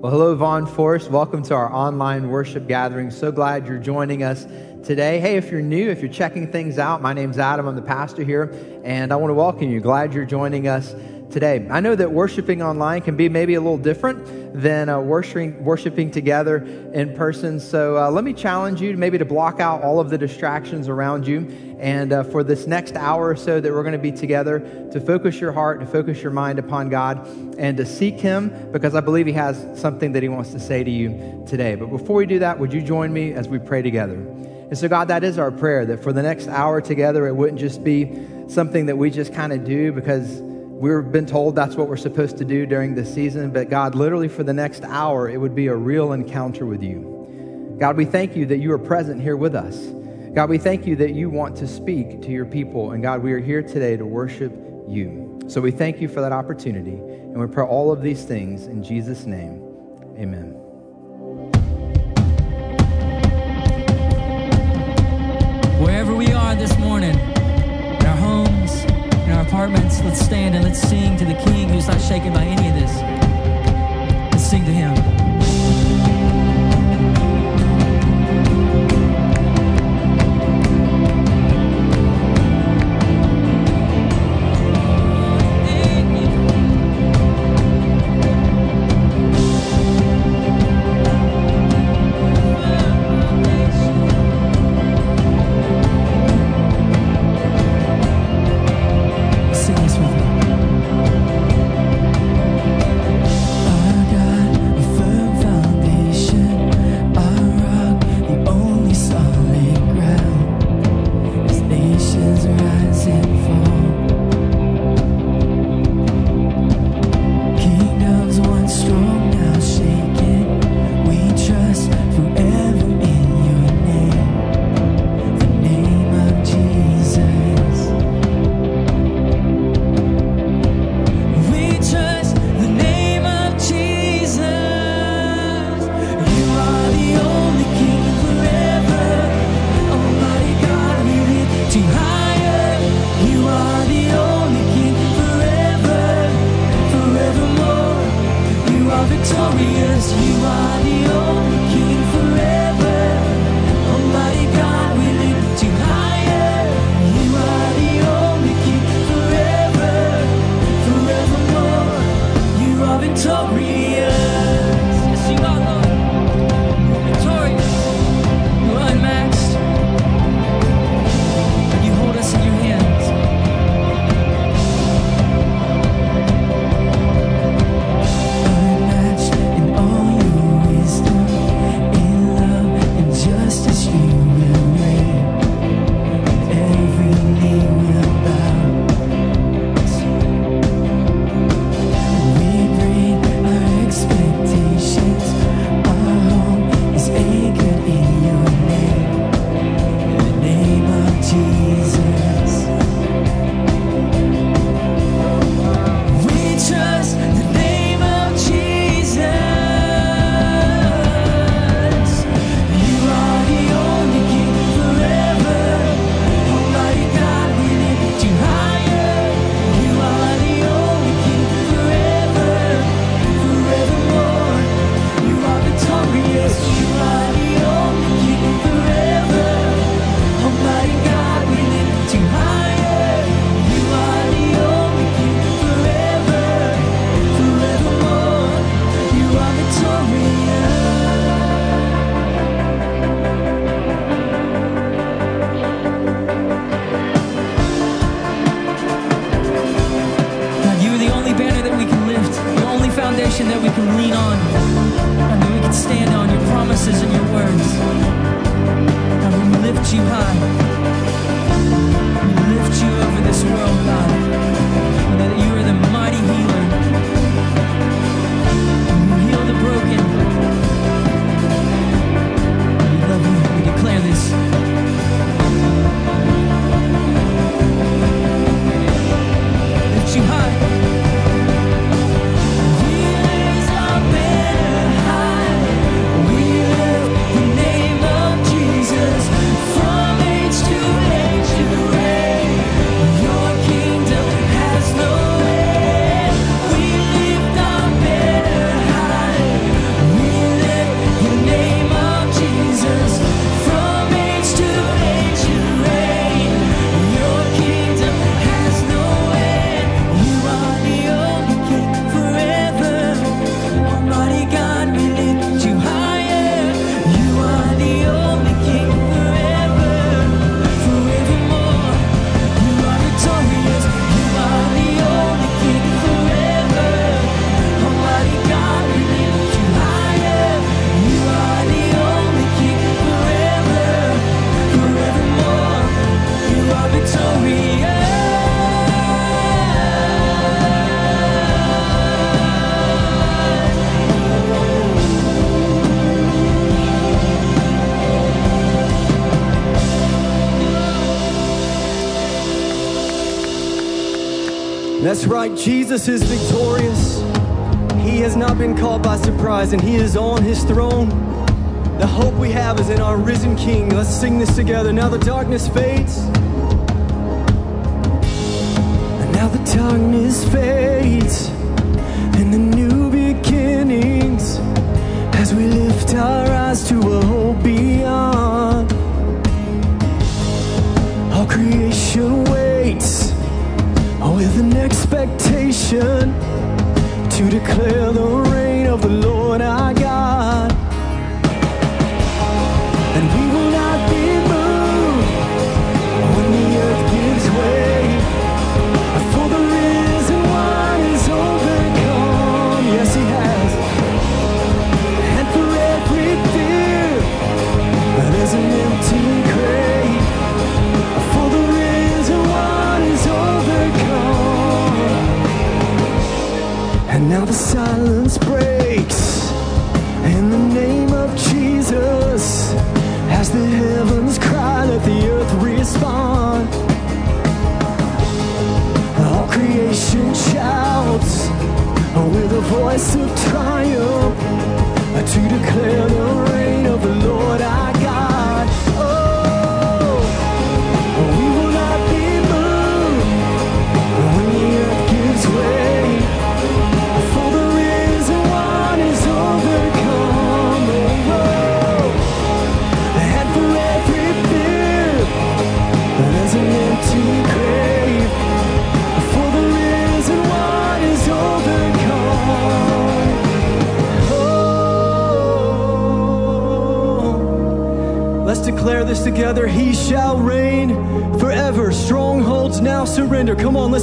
Well, hello, Vaughn Forest. Welcome to our online worship gathering. So glad you're joining us today. Hey, if you're new, if you're checking things out, my name's Adam. I'm the pastor here, and I want to welcome you. Glad you're joining us today. I know that worshiping online can be maybe a little different than uh, worshiping, worshiping together in person. So uh, let me challenge you maybe to block out all of the distractions around you. And uh, for this next hour or so that we're going to be together, to focus your heart, to focus your mind upon God, and to seek Him because I believe He has something that He wants to say to you today. But before we do that, would you join me as we pray together? And so, God, that is our prayer that for the next hour together, it wouldn't just be something that we just kind of do because We've been told that's what we're supposed to do during this season, but God, literally for the next hour, it would be a real encounter with you. God, we thank you that you are present here with us. God, we thank you that you want to speak to your people. And God, we are here today to worship you. So we thank you for that opportunity. And we pray all of these things in Jesus' name. Amen. Wherever we are this morning, in our homes, in our apartments, let's stand and let's sing to the King who's not shaken by any of this. Let's sing to him. That's right, Jesus is victorious. He has not been caught by surprise, and He is on His throne. The hope we have is in our risen King. Let's sing this together. Now the darkness fades. And now the darkness fades, and the new beginnings as we lift our eyes to a hope beyond. with an expectation to declare the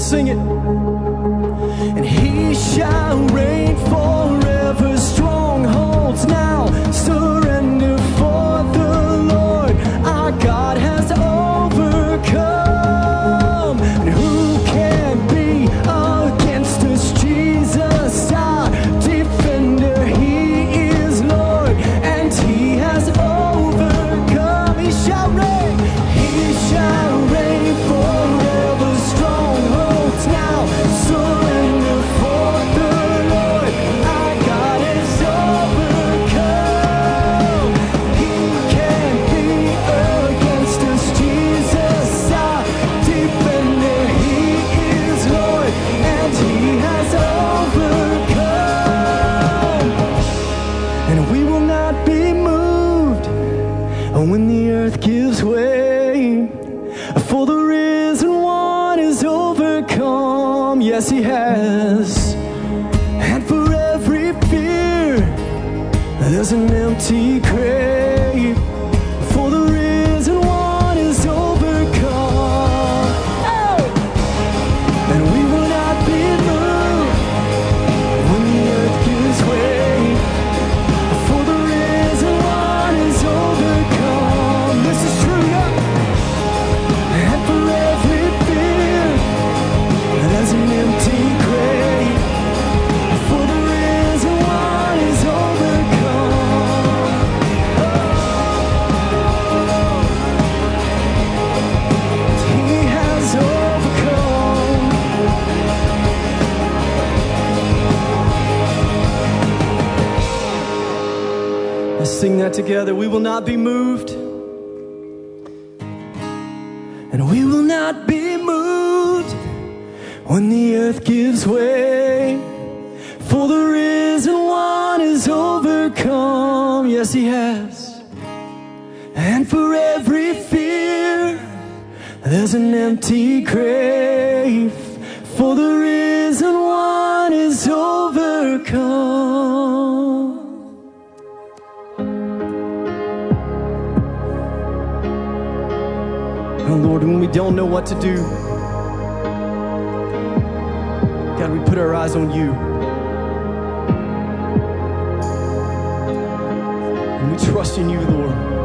sing it. miracle. Oh Lord, when we don't know what to do, God, we put our eyes on you. And we trust in you, Lord.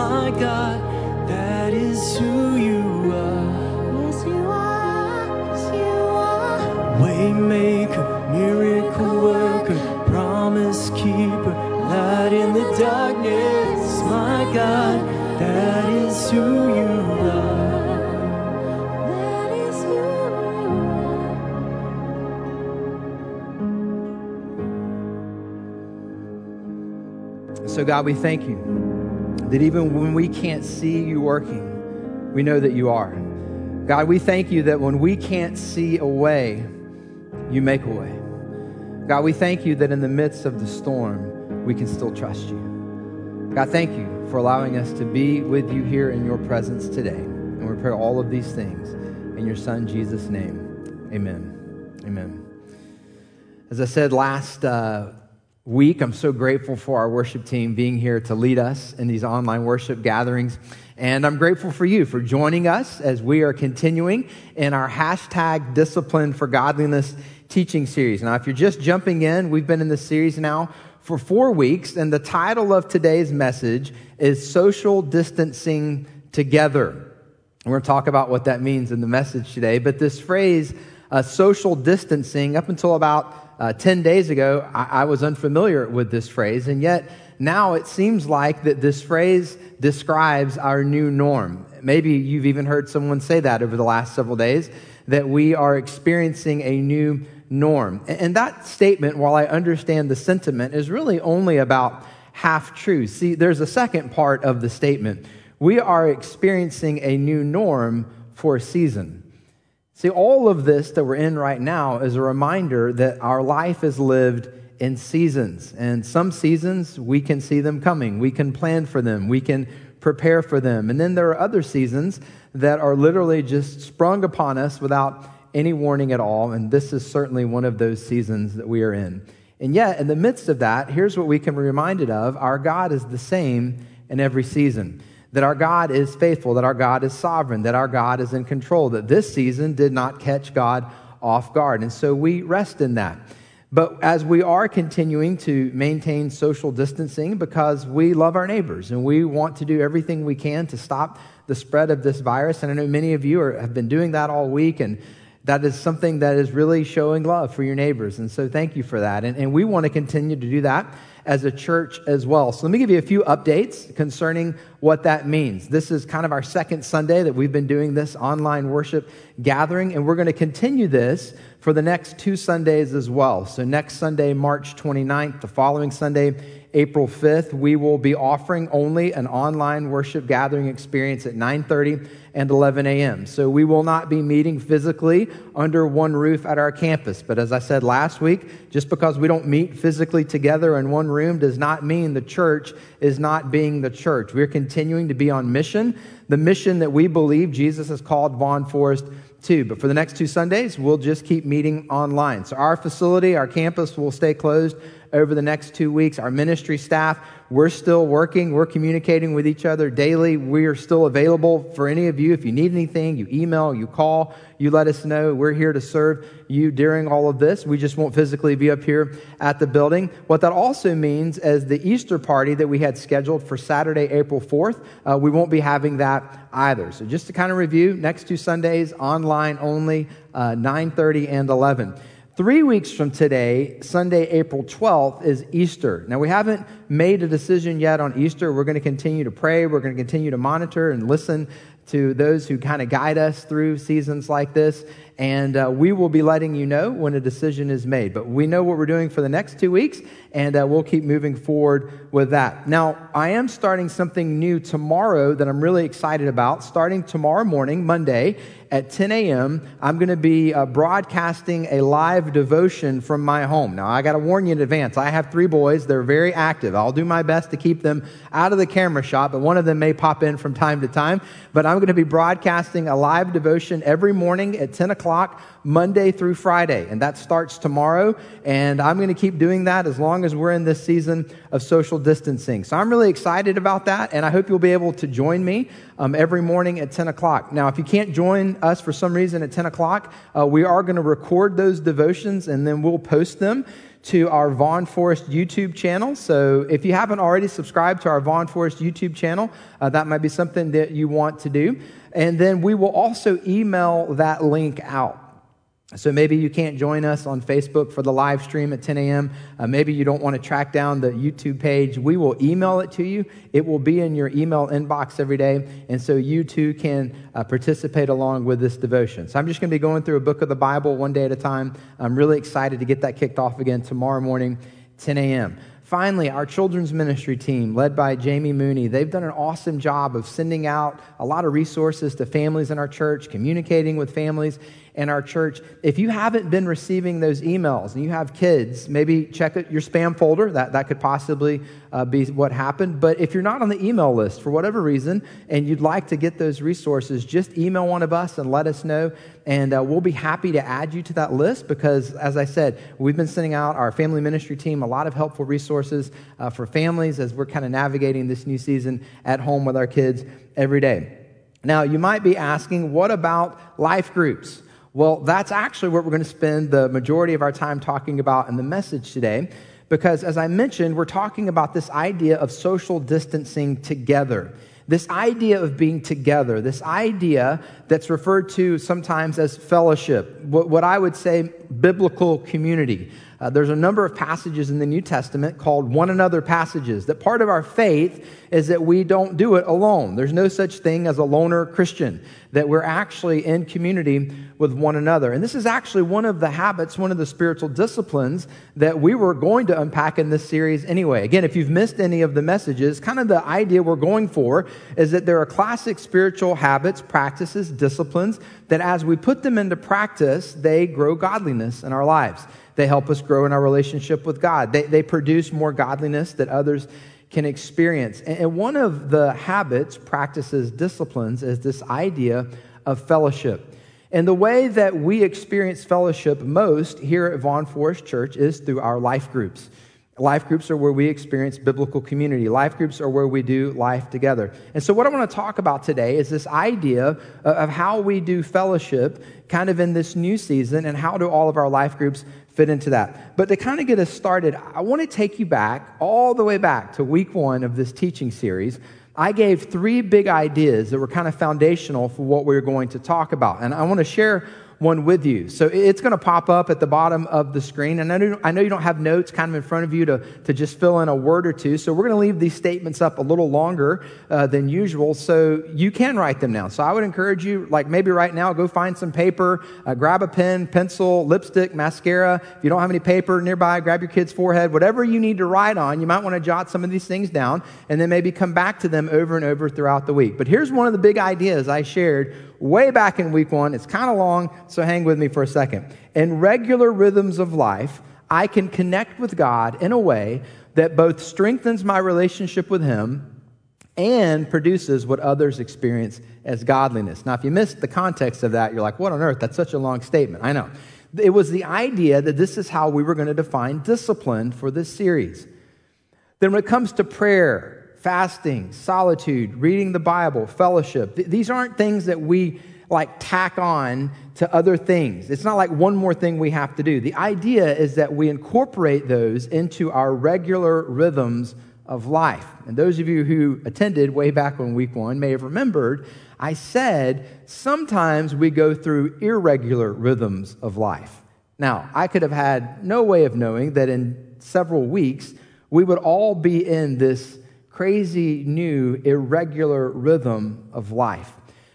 my God. That is who you are. Yes, you are. Yes, you are. Waymaker, miracle worker, promise keeper, light in the darkness, my God. That is who you are. That is who you are. So, God, we thank you that even when we can't see you working, we know that you are. God, we thank you that when we can't see a way, you make a way. God, we thank you that in the midst of the storm, we can still trust you. God, thank you for allowing us to be with you here in your presence today. And we pray all of these things in your Son, Jesus' name. Amen. Amen. As I said last uh, week, I'm so grateful for our worship team being here to lead us in these online worship gatherings. And I'm grateful for you for joining us as we are continuing in our hashtag discipline for godliness teaching series. Now, if you're just jumping in, we've been in this series now for four weeks, and the title of today's message is Social Distancing Together. We're going to talk about what that means in the message today. But this phrase, uh, social distancing, up until about uh, 10 days ago, I, I was unfamiliar with this phrase. And yet now it seems like that this phrase describes our new norm. Maybe you've even heard someone say that over the last several days, that we are experiencing a new norm. And, and that statement, while I understand the sentiment, is really only about half true. See, there's a second part of the statement. We are experiencing a new norm for a season. See, all of this that we're in right now is a reminder that our life is lived in seasons. And some seasons, we can see them coming. We can plan for them. We can prepare for them. And then there are other seasons that are literally just sprung upon us without any warning at all. And this is certainly one of those seasons that we are in. And yet, in the midst of that, here's what we can be reminded of our God is the same in every season that our God is faithful, that our God is sovereign, that our God is in control, that this season did not catch God off guard. And so we rest in that. But as we are continuing to maintain social distancing because we love our neighbors and we want to do everything we can to stop the spread of this virus, and I know many of you are, have been doing that all week, and that is something that is really showing love for your neighbors. And so thank you for that. And, and we want to continue to do that as a church as well. So let me give you a few updates concerning what that means. This is kind of our second Sunday that we've been doing this online worship gathering, and we're going to continue this for the next two Sundays as well. So next Sunday, March 29th, the following Sunday, April 5th, we will be offering only an online worship gathering experience at 9:30 and 11 a.m. So we will not be meeting physically under one roof at our campus. But as I said last week, just because we don't meet physically together in one room does not mean the church is not being the church. We're continuing to be on mission, the mission that we believe Jesus has called Vaughn Forest to. But for the next two Sundays, we'll just keep meeting online. So our facility, our campus will stay closed over the next two weeks. Our ministry staff, we're still working. We're communicating with each other daily. We are still available for any of you. If you need anything, you email, you call, you let us know. We're here to serve you during all of this. We just won't physically be up here at the building. What that also means is the Easter party that we had scheduled for Saturday, April 4th, uh, we won't be having that either. So just to kind of review, next two Sundays, online only, uh, 9.30 and 11. Three weeks from today, Sunday, April 12th, is Easter. Now, we haven't made a decision yet on Easter. We're going to continue to pray. We're going to continue to monitor and listen to those who kind of guide us through seasons like this. And uh, we will be letting you know when a decision is made. But we know what we're doing for the next two weeks, and uh, we'll keep moving forward with that. Now, I am starting something new tomorrow that I'm really excited about. Starting tomorrow morning, Monday, at 10 a.m., I'm going to be uh, broadcasting a live devotion from my home. Now, I got to warn you in advance. I have three boys. They're very active. I'll do my best to keep them out of the camera shot, but one of them may pop in from time to time. But I'm going to be broadcasting a live devotion every morning at 10 o'clock, Monday through Friday. And that starts tomorrow. And I'm going to keep doing that as long as we're in this season of social distancing. So I'm really excited about that. And I hope you'll be able to join me um, every morning at 10 o'clock. Now, if you can't join us for some reason at 10 o'clock, uh, we are going to record those devotions and then we'll post them to our Vaughn Forest YouTube channel. So if you haven't already subscribed to our Vaughn Forest YouTube channel, uh, that might be something that you want to do. And then we will also email that link out. So maybe you can't join us on Facebook for the live stream at 10 a.m. Uh, maybe you don't want to track down the YouTube page. We will email it to you. It will be in your email inbox every day. And so you too can uh, participate along with this devotion. So I'm just going to be going through a book of the Bible one day at a time. I'm really excited to get that kicked off again tomorrow morning, 10 a.m. Finally, our children's ministry team, led by Jamie Mooney, they've done an awesome job of sending out a lot of resources to families in our church, communicating with families in our church. If you haven't been receiving those emails and you have kids, maybe check your spam folder. That, that could possibly uh, be what happened. But if you're not on the email list for whatever reason and you'd like to get those resources, just email one of us and let us know. And uh, we'll be happy to add you to that list because, as I said, we've been sending out our family ministry team a lot of helpful resources uh, for families as we're kind of navigating this new season at home with our kids every day. Now, you might be asking, what about life groups? Well, that's actually what we're going to spend the majority of our time talking about in the message today. Because as I mentioned, we're talking about this idea of social distancing together. This idea of being together, this idea that's referred to sometimes as fellowship, what, I would say biblical community. Uh, there's a number of passages in the New Testament called one another passages. That part of our faith is that we don't do it alone. There's no such thing as a loner Christian, that we're actually in community with one another. And this is actually one of the habits, one of the spiritual disciplines that we were going to unpack in this series anyway. Again, if you've missed any of the messages, kind of the idea we're going for is that there are classic spiritual habits, practices, disciplines that as we put them into practice, they grow godliness in our lives. They help us grow in our relationship with God. They, they produce more godliness that others can experience. And one of the habits, practices, disciplines is this idea of fellowship. And the way that we experience fellowship most here at Vaughn Forest Church is through our life groups. Life groups are where we experience biblical community. Life groups are where we do life together. And so, what I want to talk about today is this idea of how we do fellowship kind of in this new season and how do all of our life groups fit into that. But to kind of get us started, I want to take you back, all the way back to week one of this teaching series. I gave three big ideas that were kind of foundational for what we we're going to talk about. And I want to share one with you. So it's going to pop up at the bottom of the screen. And I know, you don't have notes kind of in front of you to, to just fill in a word or two. So we're going to leave these statements up a little longer uh, than usual so you can write them down. So I would encourage you, like maybe right now, go find some paper, uh, grab a pen, pencil, lipstick, mascara. If you don't have any paper nearby, grab your kid's forehead. Whatever you need to write on, you might want to jot some of these things down and then maybe come back to them over and over throughout the week. But here's one of the big ideas I shared way back in week one. It's kind of long, so hang with me for a second. In regular rhythms of life, I can connect with God in a way that both strengthens my relationship with Him and produces what others experience as godliness. Now, if you missed the context of that, you're like, what on earth? That's such a long statement. I know. It was the idea that this is how we were going to define discipline for this series. Then, when it comes to prayer, fasting, solitude, reading the Bible, fellowship. Th- these aren't things that we like tack on to other things. It's not like one more thing we have to do. The idea is that we incorporate those into our regular rhythms of life. And those of you who attended way back when week one may have remembered I said sometimes we go through irregular rhythms of life. Now, I could have had no way of knowing that in several weeks we would all be in this crazy, new, irregular rhythm of life.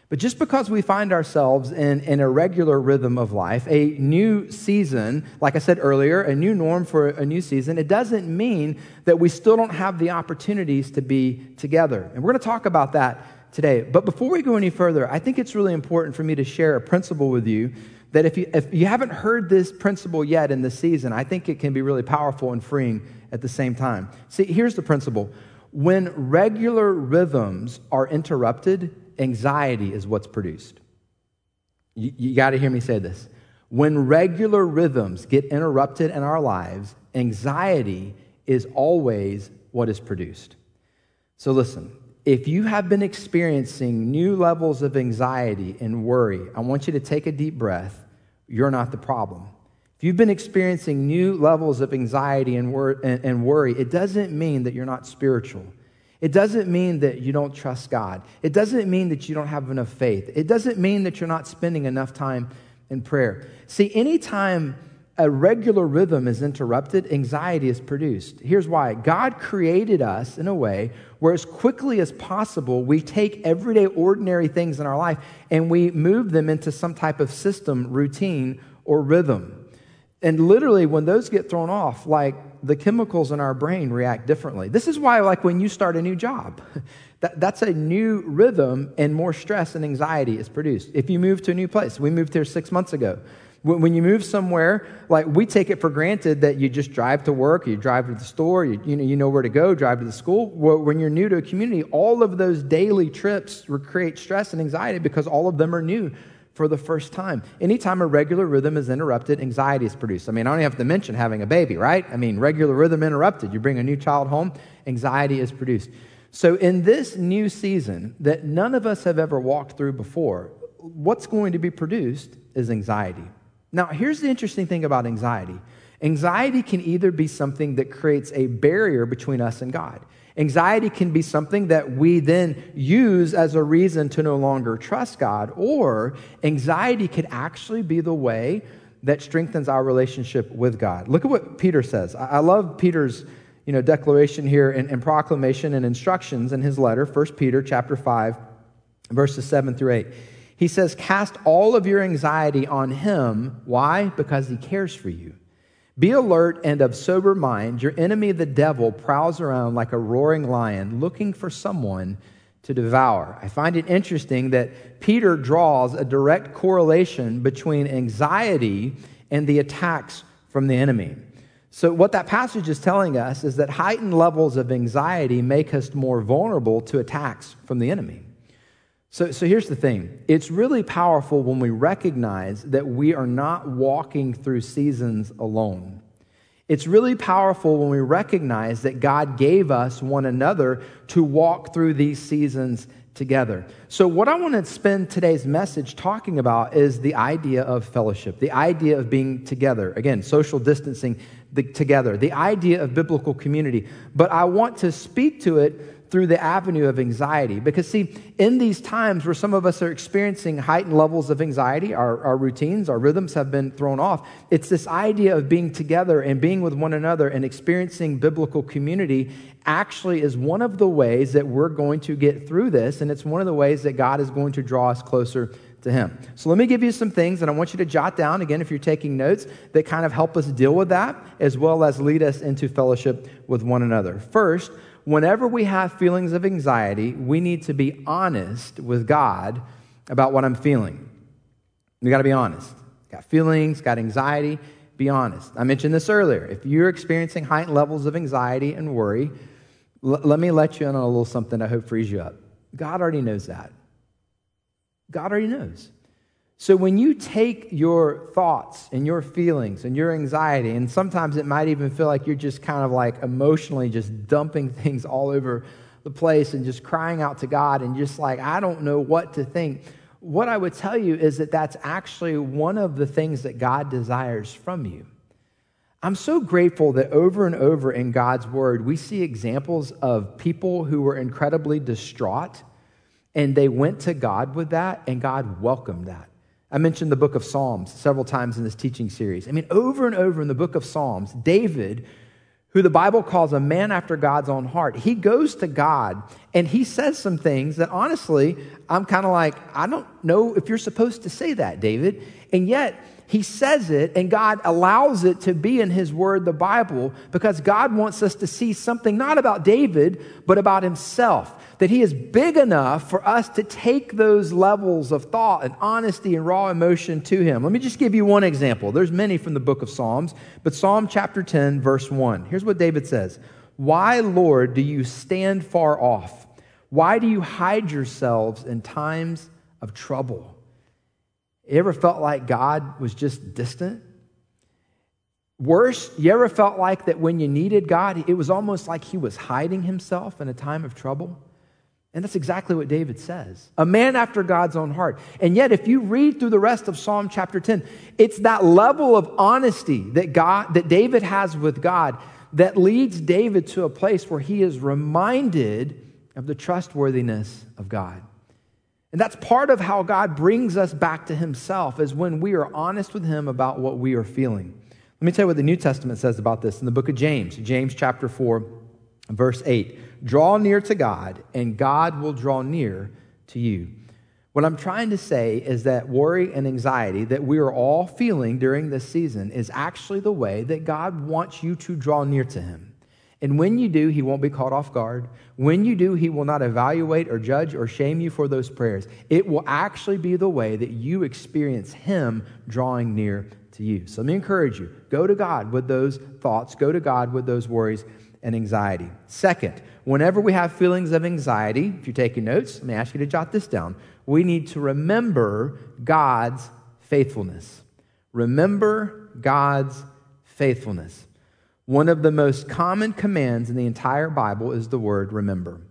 But just because we find ourselves in an irregular rhythm of life, a new season, like I said earlier, a new norm for a new season, it doesn't mean that we still don't have the opportunities to be together. And we're going to talk about that today. But before we go any further, I think it's really important for me to share a principle with you that if you, if you haven't heard this principle yet in this season, I think it can be really powerful and freeing at the same time. See, here's the principle when regular rhythms are interrupted, anxiety is what's produced. You, you got to hear me say this. When regular rhythms get interrupted in our lives, anxiety is always what is produced. So listen, if you have been experiencing new levels of anxiety and worry, I want you to take a deep breath. You're not the problem. You've been experiencing new levels of anxiety and, wor- and worry, it doesn't mean that you're not spiritual. It doesn't mean that you don't trust God. It doesn't mean that you don't have enough faith. It doesn't mean that you're not spending enough time in prayer. See, anytime a regular rhythm is interrupted, anxiety is produced. Here's why God created us in a way where, as quickly as possible, we take everyday, ordinary things in our life and we move them into some type of system, routine, or rhythm. And literally, when those get thrown off, like the chemicals in our brain react differently. This is why, like, when you start a new job, that, that's a new rhythm and more stress and anxiety is produced. If you move to a new place, we moved here six months ago. When you move somewhere, like we take it for granted that you just drive to work, you drive to the store, you, you, know, you know where to go, drive to the school. When you're new to a community, all of those daily trips create stress and anxiety because all of them are new for the first time. Anytime a regular rhythm is interrupted, anxiety is produced. I mean, I don't even have to mention having a baby, right? I mean, regular rhythm interrupted. You bring a new child home, anxiety is produced. So, in this new season that none of us have ever walked through before, what's going to be produced is anxiety. Now, here's the interesting thing about anxiety anxiety can either be something that creates a barrier between us and God. Anxiety can be something that we then use as a reason to no longer trust God, or anxiety could actually be the way that strengthens our relationship with God. Look at what Peter says. I love Peter's you know, declaration here and, and proclamation and instructions in his letter, 1 Peter chapter 5, verses 7 through 8. He says, Cast all of your anxiety on him. Why? Because he cares for you. Be alert and of sober mind. Your enemy, the devil, prowls around like a roaring lion looking for someone to devour. I find it interesting that Peter draws a direct correlation between anxiety and the attacks from the enemy. So, what that passage is telling us is that heightened levels of anxiety make us more vulnerable to attacks from the enemy. So, so here's the thing it's really powerful when we recognize that we are not walking through seasons alone. It's really powerful when we recognize that God gave us one another to walk through these seasons together. So, what I want to spend today's message talking about is the idea of fellowship, the idea of being together. Again, social distancing the, together, the idea of biblical community. But I want to speak to it through the avenue of anxiety. Because, see, in these times where some of us are experiencing heightened levels of anxiety, our, our routines, our rhythms have been thrown off. It's this idea of being together and being with one another and experiencing biblical community actually is one of the ways that we're going to get through this. And it's one of the ways that God is going to draw us closer to Him. So let me give you some things that I want you to jot down, again, if you're taking notes, that kind of help us deal with that, as well as lead us into fellowship with one another. First, whenever we have feelings of anxiety, we need to be honest with God about what I'm feeling. We got to be honest. Got feelings, got anxiety, be honest. I mentioned this earlier. If you're experiencing heightened levels of anxiety and worry, l- let me let you in on a little something that I hope frees you up. God already knows that. God already knows. So when you take your thoughts and your feelings and your anxiety, and sometimes it might even feel like you're just kind of like emotionally just dumping things all over the place and just crying out to God and just like, I don't know what to think. What I would tell you is that that's actually one of the things that God desires from you. I'm so grateful that over and over in God's word, we see examples of people who were incredibly distraught and they went to God with that, and God welcomed that. I mentioned the book of Psalms several times in this teaching series. I mean, over and over in the book of Psalms, David, who the Bible calls a man after God's own heart, he goes to God and he says some things that honestly, I'm kind of like, I don't know if you're supposed to say that, David. And yet, he says it, and God allows it to be in His Word, the Bible, because God wants us to see something not about David, but about Himself. That He is big enough for us to take those levels of thought and honesty and raw emotion to Him. Let me just give you one example. There's many from the book of Psalms, but Psalm chapter 10, verse 1. Here's what David says Why, Lord, do you stand far off? Why do you hide yourselves in times of trouble? You ever felt like God was just distant? Worse, you ever felt like that when you needed God, it was almost like he was hiding himself in a time of trouble? And that's exactly what David says. A man after God's own heart. And yet, if you read through the rest of Psalm chapter 10, it's that level of honesty that God that David has with God that leads David to a place where he is reminded of the trustworthiness of God. And that's part of how God brings us back to Himself, is when we are honest with Him about what we are feeling. Let me tell you what the New Testament says about this in the book of James, James chapter 4, verse 8. Draw near to God, and God will draw near to you. What I'm trying to say is that worry and anxiety that we are all feeling during this season is actually the way that God wants you to draw near to Him. And when you do, he won't be caught off guard. When you do, he will not evaluate or judge or shame you for those prayers. It will actually be the way that you experience him drawing near to you. So let me encourage you go to God with those thoughts, go to God with those worries and anxiety. Second, whenever we have feelings of anxiety, if you're taking notes, let me ask you to jot this down. We need to remember God's faithfulness. Remember God's faithfulness. One of the most common commands in the entire Bible is the word remember.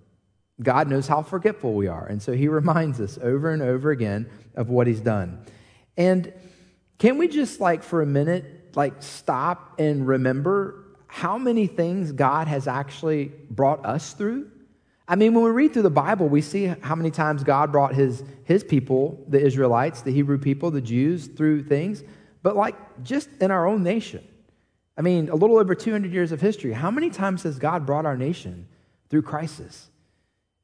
God knows how forgetful we are, and so he reminds us over and over again of what he's done. And can we just like for a minute like stop and remember how many things God has actually brought us through? I mean, when we read through the Bible, we see how many times God brought his, his people, the Israelites, the Hebrew people, the Jews, through things, but like just in our own nation. I mean, a little over 200 years of history. How many times has God brought our nation through crisis?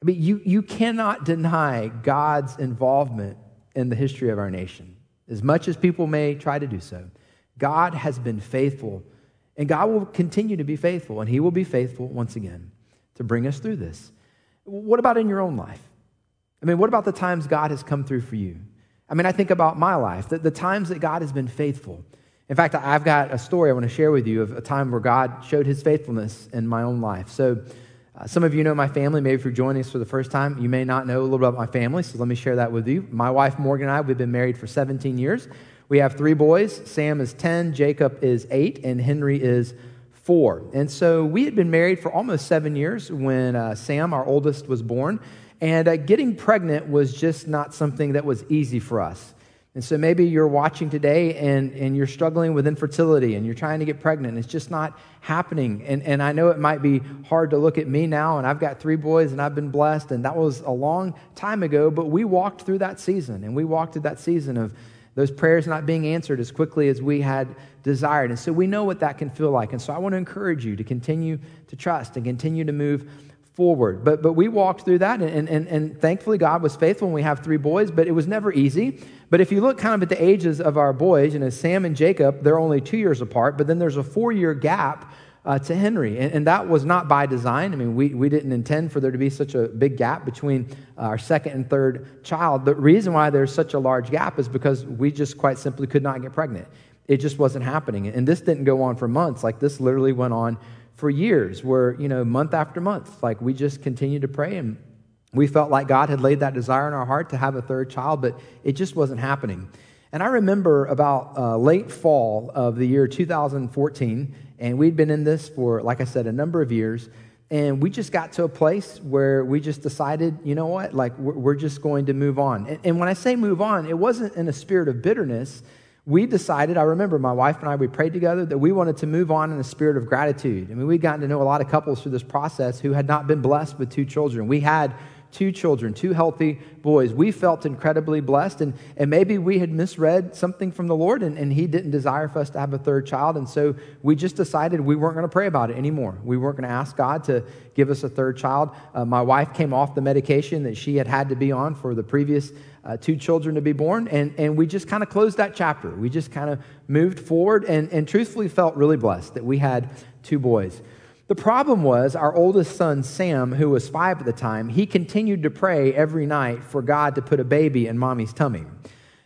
I mean, you, you cannot deny God's involvement in the history of our nation, as much as people may try to do so. God has been faithful, and God will continue to be faithful, and He will be faithful once again to bring us through this. What about in your own life? I mean, what about the times God has come through for you? I mean, I think about my life, the, the times that God has been faithful. In fact, I've got a story I want to share with you of a time where God showed his faithfulness in my own life. So, uh, some of you know my family. Maybe if you're joining us for the first time, you may not know a little bit about my family. So, let me share that with you. My wife, Morgan, and I, we've been married for 17 years. We have three boys. Sam is 10, Jacob is 8, and Henry is 4. And so, we had been married for almost seven years when uh, Sam, our oldest, was born. And uh, getting pregnant was just not something that was easy for us And so maybe you're watching today and, and you're struggling with infertility and you're trying to get pregnant. And it's just not happening. And, and I know it might be hard to look at me now, and I've got three boys and I've been blessed, and that was a long time ago, but we walked through that season. And we walked through that season of those prayers not being answered as quickly as we had desired. And so we know what that can feel like. And so I want to encourage you to continue to trust and continue to move forward. But, but we walked through that, and, and, and thankfully, God was faithful, and we have three boys, but it was never easy. But if you look kind of at the ages of our boys, you know, Sam and Jacob, they're only two years apart, but then there's a four year gap uh, to Henry. And, and, that was not by design. I mean, we, we didn't intend for there to be such a big gap between our second and third child. The reason why there's such a large gap is because we just quite simply could not get pregnant. It just wasn't happening. And this didn't go on for months. Like, this literally went on for years, where, you know, month after month, like, we just continued to pray. And we felt like God had laid that desire in our heart to have a third child, but it just wasn't happening. And I remember about uh, late fall of the year 2014, and we'd been in this for, like I said, a number of years. And we just got to a place where we just decided, you know what, like we're just going to move on. And, and when I say move on, it wasn't in a spirit of bitterness. We decided, I remember my wife and I, we prayed together that we wanted to move on in a spirit of gratitude. I mean, we'd gotten to know a lot of couples through this process who had not been blessed with two children. We had two children, two healthy boys. We felt incredibly blessed, and, and maybe we had misread something from the Lord, and, and He didn't desire for us to have a third child. And so we just decided we weren't going to pray about it anymore. We weren't going to ask God to give us a third child. Uh, my wife came off the medication that she had had to be on for the previous uh, two children to be born, and, and we just kind of closed that chapter. We just kind of moved forward and, and truthfully felt really blessed that we had two boys. The problem was our oldest son, Sam, who was five at the time, he continued to pray every night for God to put a baby in mommy's tummy.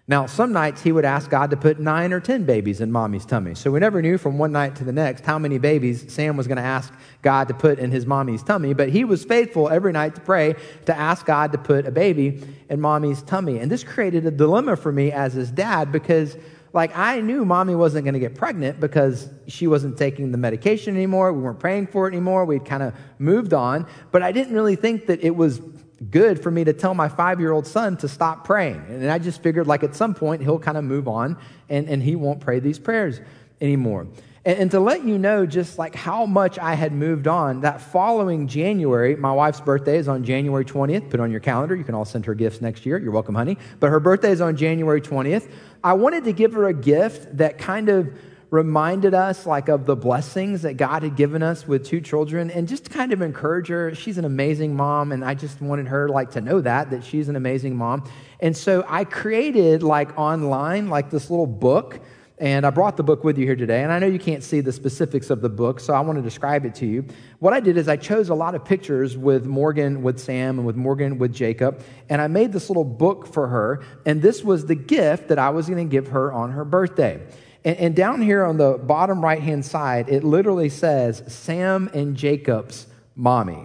Now, some nights he would ask God to put nine or ten babies in mommy's tummy. So we never knew from one night to the next how many babies Sam was going to ask God to put in his mommy's tummy. But he was faithful every night to pray to ask God to put a baby in mommy's tummy. And this created a dilemma for me as his dad because like I knew mommy wasn't going to get pregnant because she wasn't taking the medication anymore. We weren't praying for it anymore. We'd kind of moved on. But I didn't really think that it was good for me to tell my five year old son to stop praying. And I just figured, like, at some point, he'll kind of move on and, and he won't pray these prayers anymore. And, and, to let you know just like how much I had moved on, that following January, my wife's birthday is on January 20th. Put on your calendar. You can all send her gifts next year. You're welcome, honey. But her birthday is on January 20th. I wanted to give her a gift that kind of reminded us like of the blessings that God had given us with two children and just kind of encourage her. She's an amazing mom and I just wanted her like to know that that she's an amazing mom. And so I created like online like this little book and I brought the book with you here today. And I know you can't see the specifics of the book, so I want to describe it to you. What I did is I chose a lot of pictures with Morgan, with Sam, and with Morgan, with Jacob. And I made this little book for her. And this was the gift that I was going to give her on her birthday. And, and down here on the bottom right hand side, it literally says Sam and Jacob's mommy.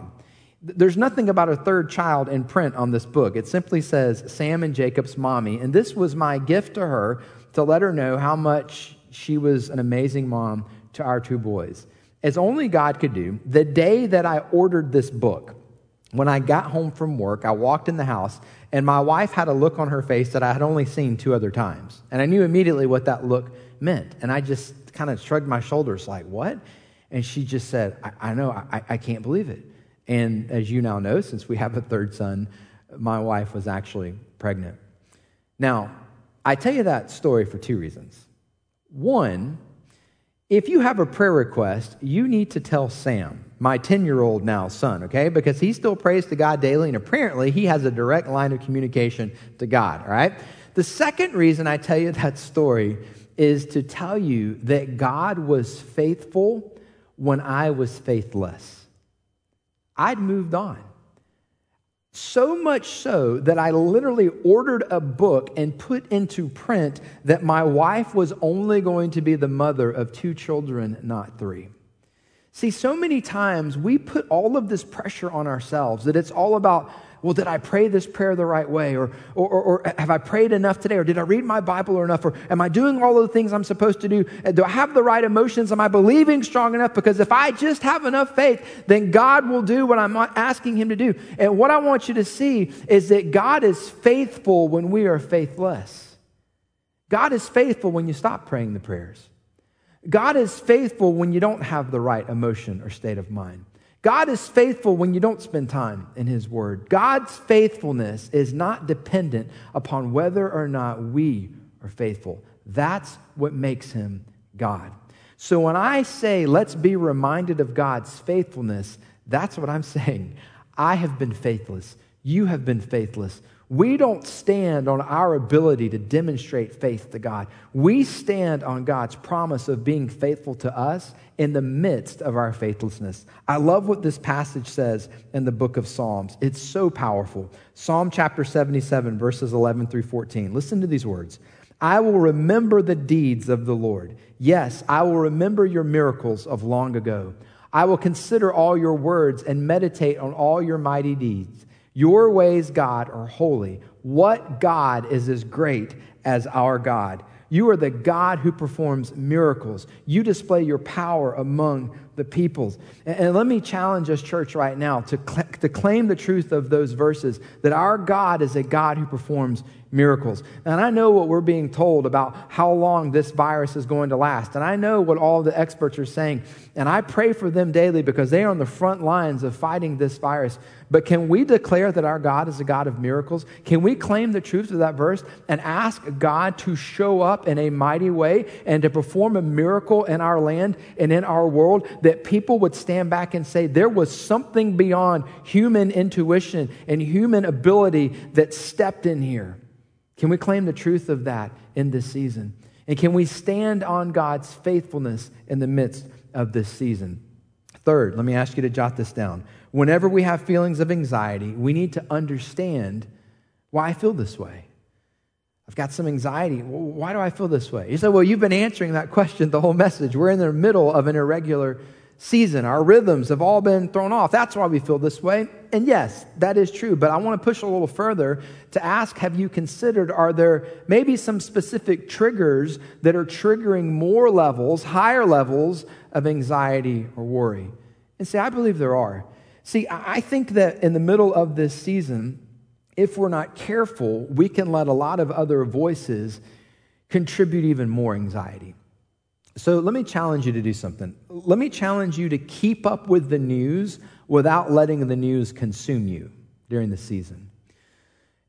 There's nothing about a third child in print on this book. It simply says Sam and Jacob's mommy. And this was my gift to her to let her know how much she was an amazing mom to our two boys. As only God could do, the day that I ordered this book, when I got home from work, I walked in the house, and my wife had a look on her face that I had only seen two other times. And I knew immediately what that look meant. And I just kind of shrugged my shoulders, like, what? And she just said, I, I know, I, I can't believe it. And as you now know, since we have a third son, my wife was actually pregnant. Now, I tell you that story for two reasons. One, if you have a prayer request, you need to tell Sam, my 10 year old now son, okay? Because he still prays to God daily, and apparently he has a direct line of communication to God, all right? The second reason I tell you that story is to tell you that God was faithful when I was faithless. I'd moved on. So much so that I literally ordered a book and put into print that my wife was only going to be the mother of two children, not three. See, so many times we put all of this pressure on ourselves that it's all about well, did I pray this prayer the right way? Or, or, or, or, have I prayed enough today? Or did I read my Bible or enough? Or am I doing all of the things I'm supposed to do? Do I have the right emotions? Am I believing strong enough? Because if I just have enough faith, then God will do what I'm asking Him to do. And what I want you to see is that God is faithful when we are faithless. God is faithful when you stop praying the prayers. God is faithful when you don't have the right emotion or state of mind. God is faithful when you don't spend time in His Word. God's faithfulness is not dependent upon whether or not we are faithful. That's what makes Him God. So when I say, let's be reminded of God's faithfulness, that's what I'm saying. I have been faithless. You have been faithless. We don't stand on our ability to demonstrate faith to God. We stand on God's promise of being faithful to us in the midst of our faithlessness. I love what this passage says in the book of Psalms. It's so powerful. Psalm chapter 77, verses 11 through 14. Listen to these words I will remember the deeds of the Lord. Yes, I will remember your miracles of long ago. I will consider all your words and meditate on all your mighty deeds. Your ways, God, are holy. What God is as great as our God? You are the God who performs miracles. You display your power among the peoples. And, and let me challenge us, church, right now to, cl- to claim the truth of those verses that our God is a God who performs miracles. And I know what we're being told about how long this virus is going to last. And I know what all the experts are saying. And I pray for them daily because they are on the front lines of fighting this virus. But can we declare that our God is a God of miracles? Can we claim the truth of that verse and ask God to show up in a mighty way and to perform a miracle in our land and in our world that people would stand back and say there was something beyond human intuition and human ability that stepped in here? Can we claim the truth of that in this season? And can we stand on God's faithfulness in the midst of this season? Third, let me ask you to jot this down. Whenever we have feelings of anxiety, we need to understand why I feel this way. I've got some anxiety. Why do I feel this way? You say, well, you've been answering that question the whole message. We're in the middle of an irregular season. Our rhythms have all been thrown off. That's why we feel this way. And yes, that is true. But I want to push a little further to ask Have you considered, are there maybe some specific triggers that are triggering more levels, higher levels of anxiety or worry? And say, I believe there are. See, I think that in the middle of this season, if we're not careful, we can let a lot of other voices contribute even more anxiety. So let me challenge you to do something. Let me challenge you to keep up with the news without letting the news consume you during the season.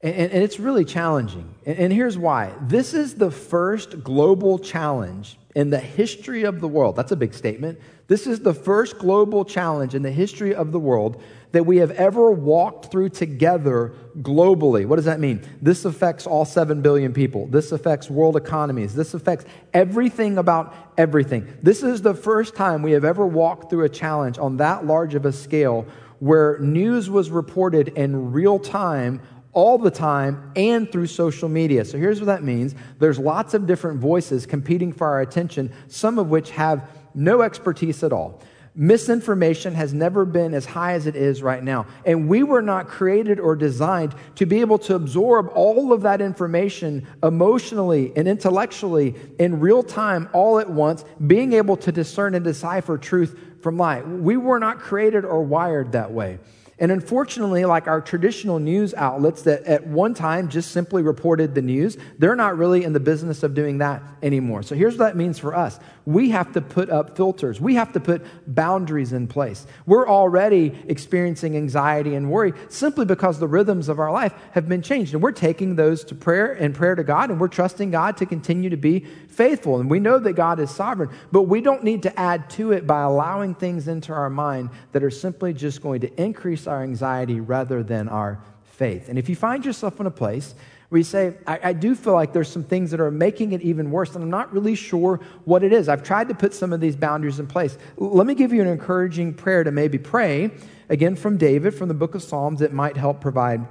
And, it's really challenging. And here's why this is the first global challenge in the history of the world. That's a big statement. This is the first global challenge in the history of the world that we have ever walked through together globally. What does that mean? This affects all 7 billion people. This affects world economies. This affects everything about everything. This is the first time we have ever walked through a challenge on that large of a scale where news was reported in real time all the time and through social media. So here's what that means there's lots of different voices competing for our attention, some of which have no expertise at all. Misinformation has never been as high as it is right now. And we were not created or designed to be able to absorb all of that information emotionally and intellectually in real time all at once, being able to discern and decipher truth from lie. We were not created or wired that way. And unfortunately, like our traditional news outlets that at one time just simply reported the news, they're not really in the business of doing that anymore. So here's what that means for us we have to put up filters, we have to put boundaries in place. We're already experiencing anxiety and worry simply because the rhythms of our life have been changed. And we're taking those to prayer and prayer to God, and we're trusting God to continue to be faithful. And we know that God is sovereign, but we don't need to add to it by allowing things into our mind that are simply just going to increase our anxiety rather than our faith. And if you find yourself in a place where you say, I, I, do feel like there's some things that are making it even worse, and I'm not really sure what it is. I've tried to put some of these boundaries in place. Let me give you an encouraging prayer to maybe pray, again from David, from the book of Psalms, that might help provide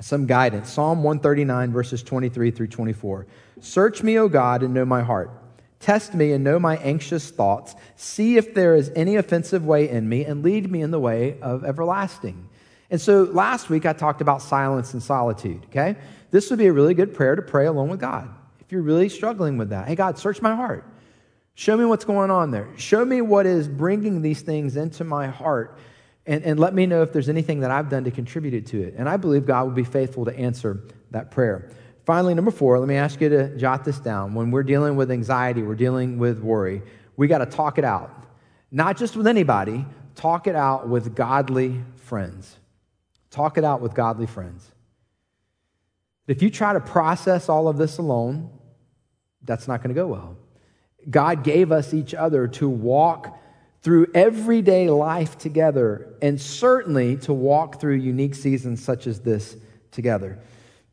some guidance. Psalm 139, verses 23 through 24. Search me, O God, and know my heart. Test me and know my anxious thoughts. See if there is any offensive way in me, and lead me in the way of everlasting. And so last week I talked about silence and solitude, okay? This would be a really good prayer to pray alone with God. If you're really struggling with that, hey, God, search my heart. Show me what's going on there. Show me what is bringing these things into my heart, and, and let me know if there's anything that I've done to contribute to it. And I believe God will be faithful to answer that prayer. Finally, number four, let me ask you to jot this down. When we're dealing with anxiety, we're dealing with worry, we got to talk it out. Not just with anybody, talk it out with godly friends. Talk it out with godly friends. If you try to process all of this alone, that's not going to go well. God gave us each other to walk through everyday life together and certainly to walk through unique seasons such as this together.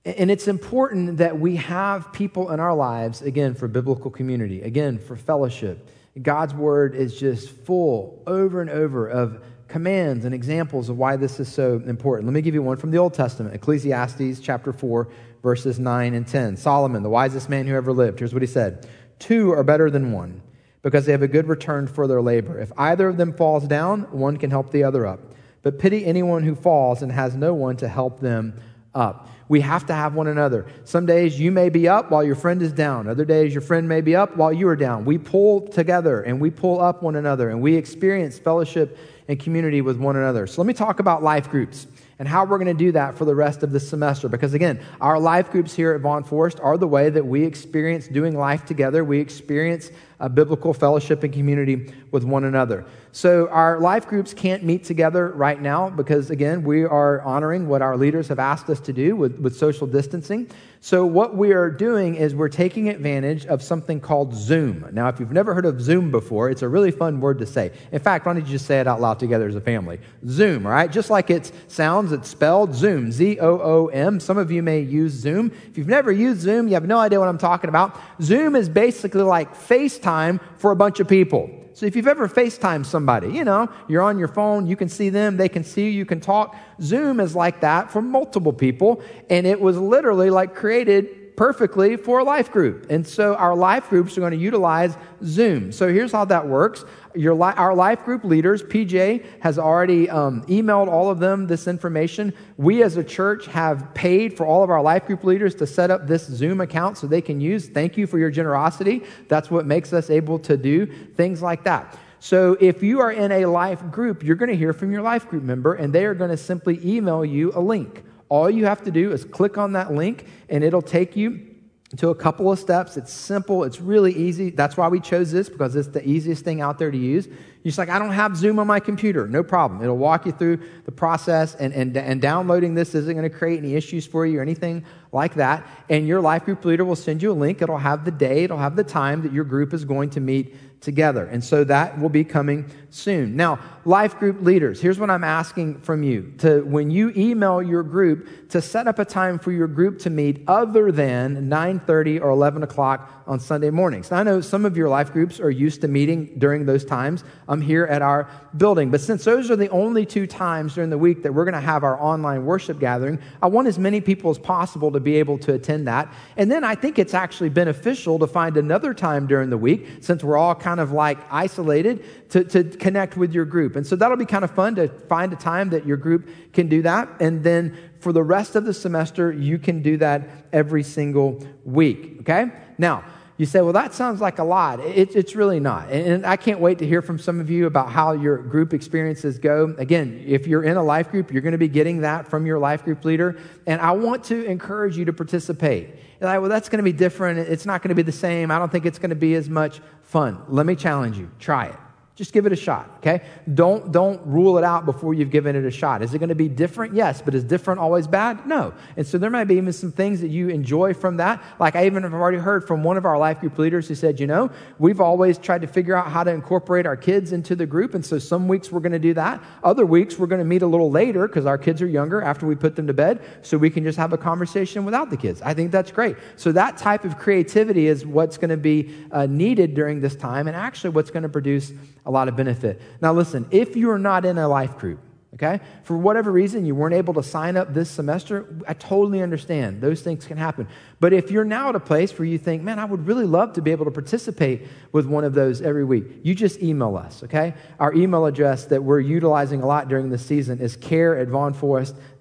And it's important that we have people in our lives, again, for biblical community, again, for fellowship. God's word is just full over and over of commands and examples of why this is so important. Let me give you one from the Old Testament Ecclesiastes chapter 4, verses 9 and 10. Solomon, the wisest man who ever lived, here's what he said Two are better than one because they have a good return for their labor. If either of them falls down, one can help the other up. But pity anyone who falls and has no one to help them up. We have to have one another. Some days you may be up while your friend is down. Other days your friend may be up while you are down. We pull together and we pull up one another and we experience fellowship and community with one another. So let me talk about life groups and how we're going to do that for the rest of the semester. Because again, our life groups here at Vaughn Forest are the way that we experience doing life together. We experience a biblical fellowship and community with one another. So our life groups can't meet together right now because, again, we are honoring what our leaders have asked us to do with, with social distancing. So what we are doing is we're taking advantage of something called Zoom. Now, if you've never heard of Zoom before, it's a really fun word to say. In fact, why don't you just say it out loud together as a family? Zoom, all right? Just like it sounds, it's spelled Zoom, Z O O M. Some of you may use Zoom. If you've never used Zoom, you have no idea what I'm talking about. Zoom is basically like FaceTime for a bunch of people. So if you've ever FaceTime somebody, you know, you're on your phone, you can see them, they can see you, you can talk. Zoom is like that for multiple people, and it was literally like created perfectly for a life group. And so our life groups are going to utilize Zoom. So here's how that works. Your, li- our life group leaders, PJ, has already um, emailed all of them this information. We as a church have paid for all of our life group leaders to set up this Zoom account so they can use. Thank you for your generosity. That's what makes us able to do things like that. So if you are in a life group, you're going to hear from your life group member, and they are going to simply email you a link. All you have to do is click on that link, and it'll take you to a couple of steps. It's simple, it's really easy. That's why we chose this because it's the easiest thing out there to use. You're just like, I don't have Zoom on my computer. No problem. It'll walk you through the process, and, and, and downloading this isn't going to create any issues for you or anything like that. And your life group leader will send you a link. It'll have the day, it'll have the time that your group is going to meet together. And so that will be coming soon. Now, life group leaders, here's what I'm asking from you. To when you email your group to set up a time for your group to meet other than 9:30 or 11 o'clock on Sunday mornings. Now, I know some of your life groups are used to meeting during those times. I'm here at our building. But since those are the only two times during the week that we're going to have our online worship gathering, I want as many people as possible to be able to attend that. And then I think it's actually beneficial to find another time during the week since we're all kind of like isolated to, to connect with your group. And so that'll be kind of fun to find a time that your group can do that. And then for the rest of the semester, you can do that every single week. Okay? Now, you say, well, that sounds like a lot. It, it's really not. And I can't wait to hear from some of you about how your group experiences go. Again, if you're in a life group, you're going to be getting that from your life group leader. And I want to encourage you to participate. You're like, well, that's going to be different. It's not going to be the same. I don't think it's going to be as much fun. Let me challenge you. Try it. Just give it a shot, okay? Don't, don't rule it out before you've given it a shot. Is it going to be different? Yes, but is different always bad? No. And so there might be even some things that you enjoy from that. Like I even have already heard from one of our life group leaders who said, you know, we've always tried to figure out how to incorporate our kids into the group. And so some weeks we're going to do that. Other weeks we're going to meet a little later because our kids are younger after we put them to bed so we can just have a conversation without the kids. I think that's great. So that type of creativity is what's going to be uh, needed during this time and actually what's going to produce a lot of benefit. Now, listen, if you're not in a life group, okay, for whatever reason you weren't able to sign up this semester, I totally understand. Those things can happen. But if you're now at a place where you think, man, I would really love to be able to participate with one of those every week, you just email us, okay? Our email address that we're utilizing a lot during this season is care at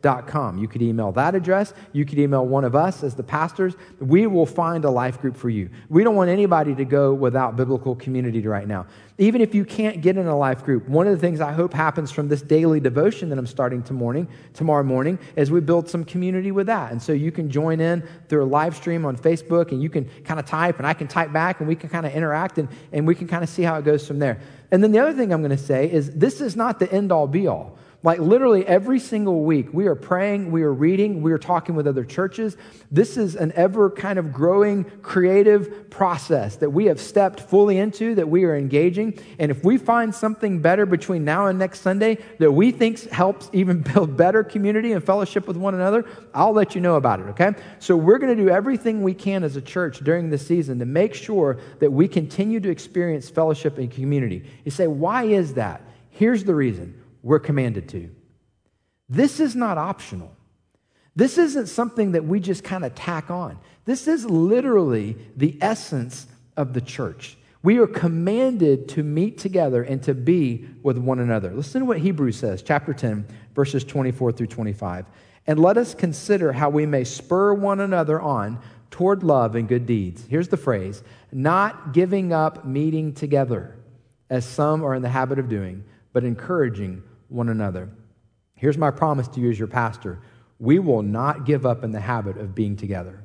vaughnforest.com. You could email that address. You could email one of us as the pastors. We will find a life group for you. We don't want anybody to go without biblical community right now. Even if you can't get in a life group, one of the things I hope happens from this daily devotion that I'm starting morning, tomorrow morning is we build some community with that. And so you can join in through a live stream on Facebook and you can kind of type and I can type back and we can kind of interact and, and we can kind of see how it goes from there. And then the other thing I'm going to say is this is not the end all be all. Like literally every single week, we are praying, we are reading, we are talking with other churches. This is an ever kind of growing creative process that we have stepped fully into, that we are engaging. And if we find something better between now and next Sunday that we think helps even build better community and fellowship with one another, I'll let you know about it, okay? So we're going to do everything we can as a church during this season to make sure that we continue to experience fellowship and community. You say, why is that? Here's the reason we're commanded to. This is not optional. This isn't something that we just kind of tack on. This is literally the essence of the church. We are commanded to meet together and to be with one another. Listen to what Hebrews says, chapter 10, verses 24 through 25. And let us consider how we may spur one another on toward love and good deeds. Here's the phrase not giving up meeting together, as some are in the habit of doing, but encouraging one another. Here's my promise to you as your pastor we will not give up in the habit of being together.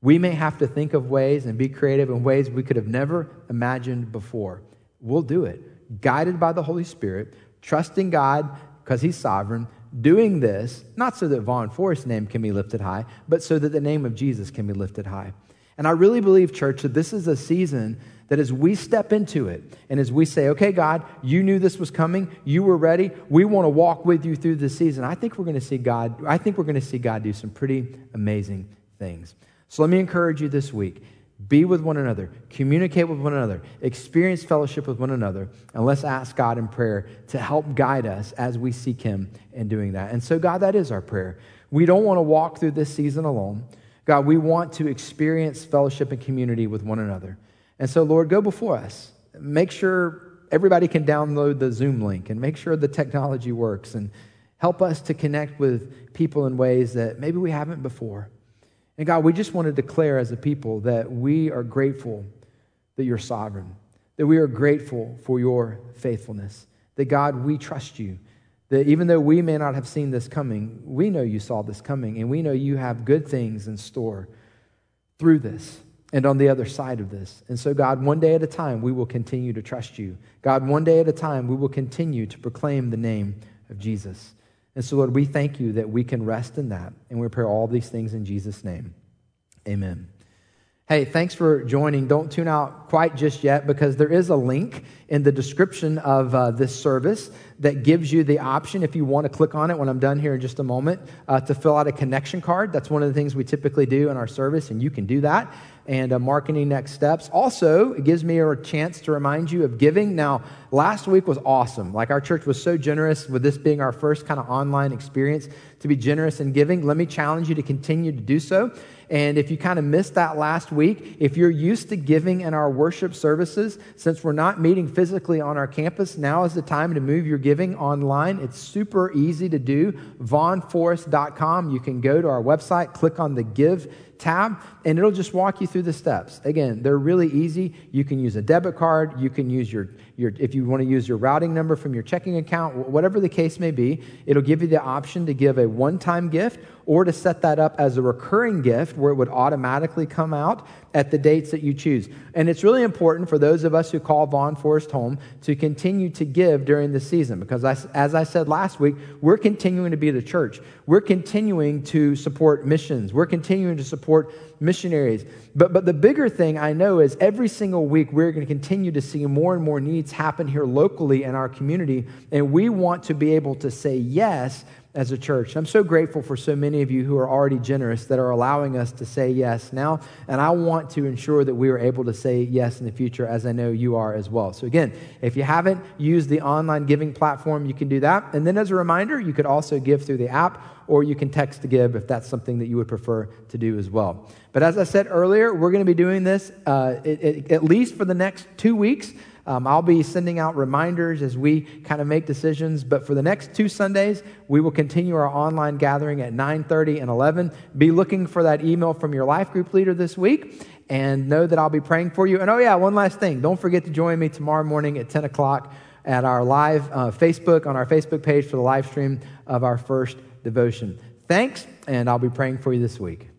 We may have to think of ways and be creative in ways we could have never imagined before. We'll do it, guided by the Holy Spirit, trusting God because He's sovereign, doing this not so that Vaughn Forest's name can be lifted high, but so that the name of Jesus can be lifted high. And I really believe, church, that this is a season that as we step into it and as we say, okay, God, you knew this was coming, you were ready, we want to walk with you through this season, I think we're going to see God, I think we're going to see God do some pretty amazing things. So let me encourage you this week. Be with one another, communicate with one another, experience fellowship with one another, and let's ask God in prayer to help guide us as we seek Him in doing that. And so, God, that is our prayer. We don't want to walk through this season alone. God, we want to experience fellowship and community with one another. And so, Lord, go before us. Make sure everybody can download the Zoom link and make sure the technology works and help us to connect with people in ways that maybe we haven't before. And God, we just want to declare as a people that we are grateful that you're sovereign, that we are grateful for your faithfulness, that God, we trust you, that even though we may not have seen this coming, we know you saw this coming, and we know you have good things in store through this and on the other side of this. And so, God, one day at a time, we will continue to trust you. God, one day at a time, we will continue to proclaim the name of Jesus. And so, Lord, we thank you that we can rest in that. And we pray all these things in Jesus' name. Amen. Hey, thanks for joining. Don't tune out quite just yet because there is a link in the description of uh, this service that gives you the option, if you want to click on it when I'm done here in just a moment, uh, to fill out a connection card. That's one of the things we typically do in our service, and you can do that and uh, marketing next steps. Also, it gives me a chance to remind you of giving. Now, last week was awesome. Like our church was so generous with this being our first kind of online experience to be generous in giving. Let me challenge you to continue to do so. And if you kind of missed that last week, if you're used to giving in our worship services, since we're not meeting physically on our campus, now is the time to move your giving online. It's super easy to do. VaughnForest.com. You can go to our website, click on the Give tab, and it'll just walk you through the steps. Again, they're really easy. You can use a debit card. You can use your, your if you want to use your routing number from your checking account, whatever the case may be, it'll give you the option to give a one time gift or to set that up as a recurring gift where it would automatically come out at the dates that you choose. And it's really important for those of us who call Vaughn Forest home to continue to give during the season because, as I said last week, we're continuing to be the church. We're continuing to support missions. We're continuing to support missionaries. But, but the bigger thing I know is every single week we're going to continue to see more and more needs happen here locally in our community. And we want to be able to say yes as a church. I'm so grateful for so many of you who are already generous that are allowing us to say yes now. And I want to ensure that we are able to say yes in the future, as I know you are as well. So, again, if you haven't used the online giving platform, you can do that. And then, as a reminder, you could also give through the app or you can text to give if that's something that you would prefer to do as well. But as I said earlier, we're going to be doing this uh, at least for the next two weeks. Um, I'll be sending out reminders as we kind of make decisions. But for the next two Sundays, we will continue our online gathering at 9:30 and 11. Be looking for that email from your life group leader this week, and know that I'll be praying for you. And oh yeah, one last thing: don't forget to join me tomorrow morning at 10 o'clock at our live uh, Facebook on our Facebook page for the live stream of our first devotion. Thanks, and I'll be praying for you this week.